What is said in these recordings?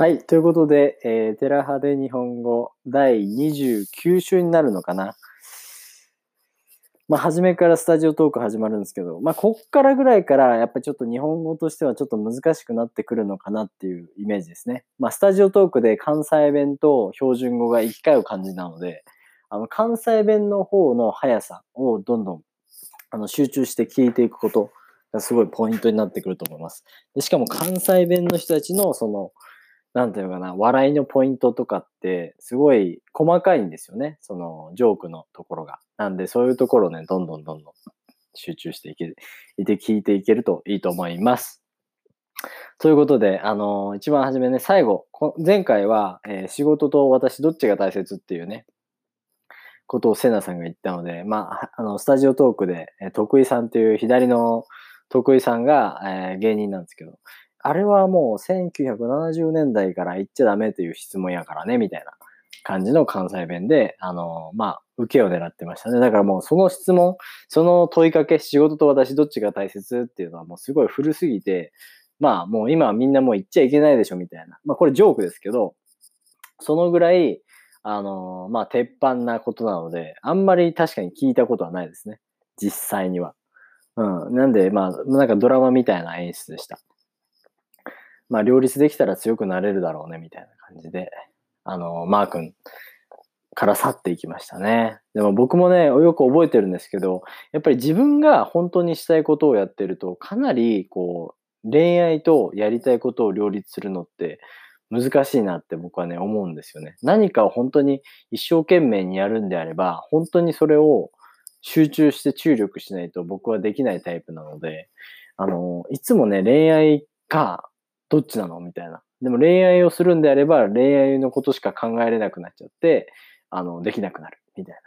はい。ということで、えー、テラハで日本語第29週になるのかな。まあ、初めからスタジオトーク始まるんですけど、まあ、こっからぐらいから、やっぱりちょっと日本語としてはちょっと難しくなってくるのかなっていうイメージですね。まあ、スタジオトークで関西弁と標準語が行き交う感じなので、あの、関西弁の方の速さをどんどん、あの、集中して聞いていくことがすごいポイントになってくると思います。でしかも関西弁の人たちの、その、なんていうのかな、笑いのポイントとかって、すごい細かいんですよね。その、ジョークのところが。なんで、そういうところね、どんどんどんどん集中していけ、いて聞いていけるといいと思います。ということで、あのー、一番初めね、最後、前回は、えー、仕事と私どっちが大切っていうね、ことをセナさんが言ったので、まあ、あの、スタジオトークで、えー、徳井さんっていう左の徳井さんが、えー、芸人なんですけど、あれはもう1970年代から言っちゃダメという質問やからね、みたいな感じの関西弁で、あの、まあ、受けを狙ってましたね。だからもうその質問、その問いかけ、仕事と私どっちが大切っていうのはもうすごい古すぎて、まあもう今はみんなもう言っちゃいけないでしょみたいな。まあこれジョークですけど、そのぐらい、あの、まあ鉄板なことなので、あんまり確かに聞いたことはないですね。実際には。うん。なんで、まあ、なんかドラマみたいな演出でした。まあ、両立できたら強くなれるだろうね、みたいな感じで、あの、マー君から去っていきましたね。でも僕もね、よく覚えてるんですけど、やっぱり自分が本当にしたいことをやってると、かなり、こう、恋愛とやりたいことを両立するのって難しいなって僕はね、思うんですよね。何かを本当に一生懸命にやるんであれば、本当にそれを集中して注力しないと僕はできないタイプなので、あの、いつもね、恋愛か、どっちなの？みたいな。でも恋愛をするんであれば、恋愛のことしか考えれなくなっちゃって、あの、できなくなる。みたいな。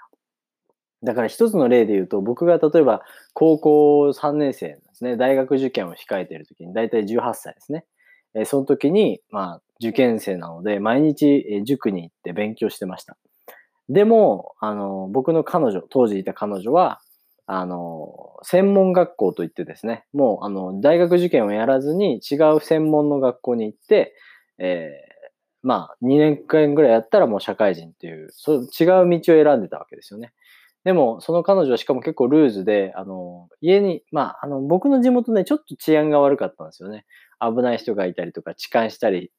だから一つの例で言うと、僕が例えば高校3年生ですね、大学受験を控えている時に、だいたい18歳ですね。えその時に、まあ、受験生なので、毎日塾に行って勉強してました。でも、あの、僕の彼女、当時いた彼女は、あの、専門学校といってですね、もう、あの、大学受験をやらずに違う専門の学校に行って、えー、まあ、2年間ぐらいやったらもう社会人っていう、そう違う道を選んでたわけですよね。でも、その彼女はしかも結構ルーズで、あの、家に、まあ、あの、僕の地元ね、ちょっと治安が悪かったんですよね。危ない人がいたりとか、痴漢したり、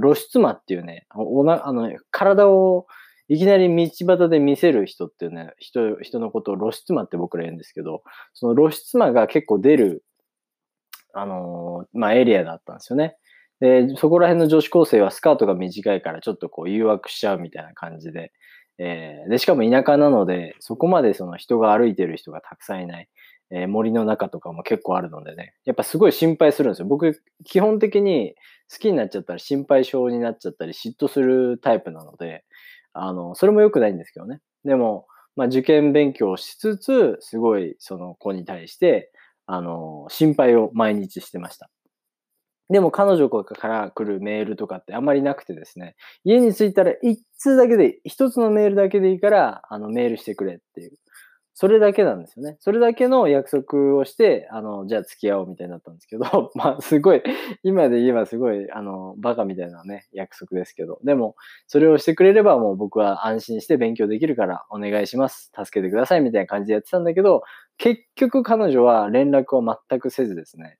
露出魔っていうね、おな、あの、体をいきなり道端で見せる人っていうね、人、人のことを露出魔って僕ら言うんですけど、その露出魔が結構出る、あのー、まあ、エリアだったんですよね。で、そこら辺の女子高生はスカートが短いからちょっとこう誘惑しちゃうみたいな感じで、えー、で、しかも田舎なので、そこまでその人が歩いてる人がたくさんいない、え、森の中とかも結構あるのでね、やっぱすごい心配するんですよ。僕、基本的に好きになっちゃったら心配性になっちゃったり嫉妬するタイプなので、あの、それも良くないんですけどね。でも、まあ、受験勉強をしつつ、すごいその子に対して、あの、心配を毎日してました。でも彼女から来るメールとかってあんまりなくてですね、家に着いたら一通だけで、一つのメールだけでいいから、あの、メールしてくれっていう。それだけなんですよね。それだけの約束をして、あの、じゃあ付き合おうみたいになったんですけど、まあ、すごい、今で言えばすごい、あの、バカみたいなね、約束ですけど、でも、それをしてくれればもう僕は安心して勉強できるからお願いします。助けてくださいみたいな感じでやってたんだけど、結局彼女は連絡を全くせずですね、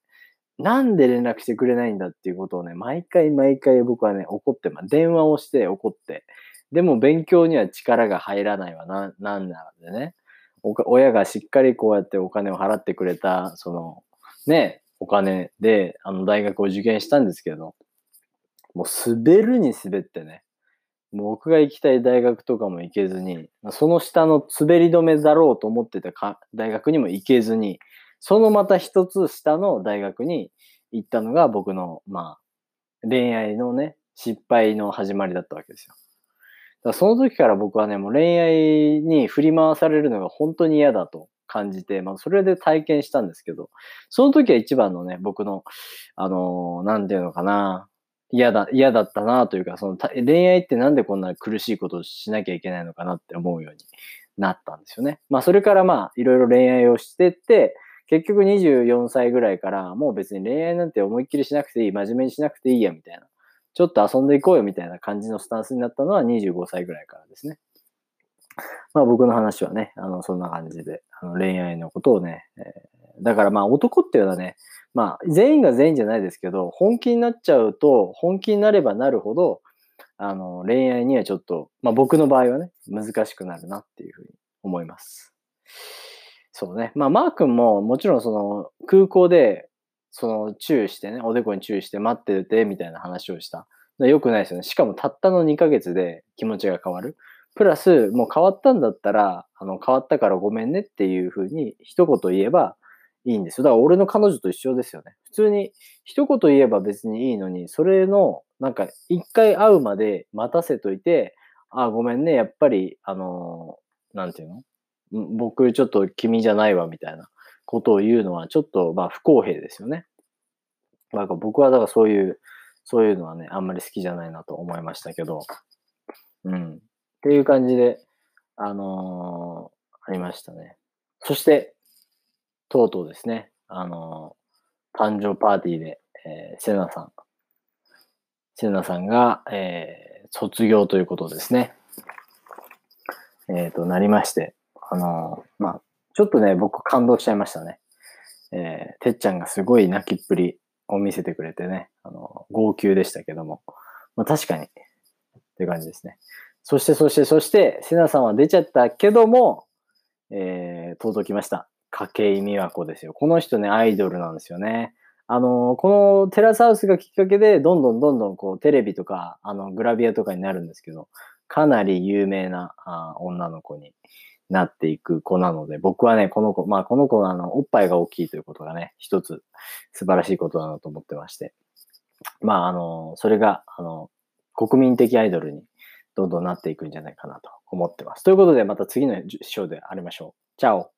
なんで連絡してくれないんだっていうことをね、毎回毎回僕はね、怒ってまあ、電話をして怒って、でも勉強には力が入らないわな、なんなのでね。親がしっかりこうやってお金を払ってくれた、その、ね、お金で、あの、大学を受験したんですけど、もう滑るに滑ってね、もう僕が行きたい大学とかも行けずに、その下の滑り止めだろうと思ってたか大学にも行けずに、そのまた一つ下の大学に行ったのが僕の、まあ、恋愛のね、失敗の始まりだったわけですよ。だその時から僕はね、もう恋愛に振り回されるのが本当に嫌だと感じて、まあ、それで体験したんですけど、その時は一番のね、僕の、あのー、なんていうのかな、嫌だ、嫌だったなというか、その恋愛ってなんでこんな苦しいことをしなきゃいけないのかなって思うようになったんですよね。まあ、それからまあ、いろいろ恋愛をしてって、結局24歳ぐらいからもう別に恋愛なんて思いっきりしなくていい、真面目にしなくていいや、みたいな。ちょっと遊んでいこうよみたいな感じのスタンスになったのは25歳ぐらいからですね。まあ僕の話はね、あの、そんな感じで、あの恋愛のことをね、えー、だからまあ男っていうのはね、まあ全員が全員じゃないですけど、本気になっちゃうと、本気になればなるほど、あの、恋愛にはちょっと、まあ僕の場合はね、難しくなるなっていうふうに思います。そうね。まあマー君ももちろんその空港で、その注意してね、おでこに注意して待っててみたいな話をした。よくないですよね。しかもたったの2ヶ月で気持ちが変わる。プラス、もう変わったんだったら、あの、変わったからごめんねっていうふうに一言言えばいいんですよ。だから俺の彼女と一緒ですよね。普通に一言言えば別にいいのに、それの、なんか一回会うまで待たせといて、あ、ごめんね、やっぱり、あの、なんていうの？僕ちょっと君じゃないわみたいなことを言うのはちょっとまあ不公平ですよね。なんか僕はだからそういう、そういうのはね、あんまり好きじゃないなと思いましたけど、うん。っていう感じで、あのー、ありましたね。そして、とうとうですね、あのー、誕生パーティーで、えー、セナさん、セナさんが、えー、卒業ということですね。えっ、ー、と、なりまして、あの、まあ、ちょっとね、僕感動しちゃいましたね。えー、てっちゃんがすごい泣きっぷりを見せてくれてね、あの、号泣でしたけども、まあ確かに、って感じですね。そして、そして、そして、セナさんは出ちゃったけども、えー、届きました。筧美和子ですよ。この人ね、アイドルなんですよね。あの、このテラスハウスがきっかけで、どんどんどんどんこう、テレビとか、あの、グラビアとかになるんですけど、かなり有名なあ女の子になっていく子なので、僕はね、この子、まあ、この子はあの、おっぱいが大きいということがね、一つ素晴らしいことだなと思ってまして。まあ、あの、それが、あの、国民的アイドルにどんどんなっていくんじゃないかなと思ってます。ということで、また次の章で会いましょう。チャオ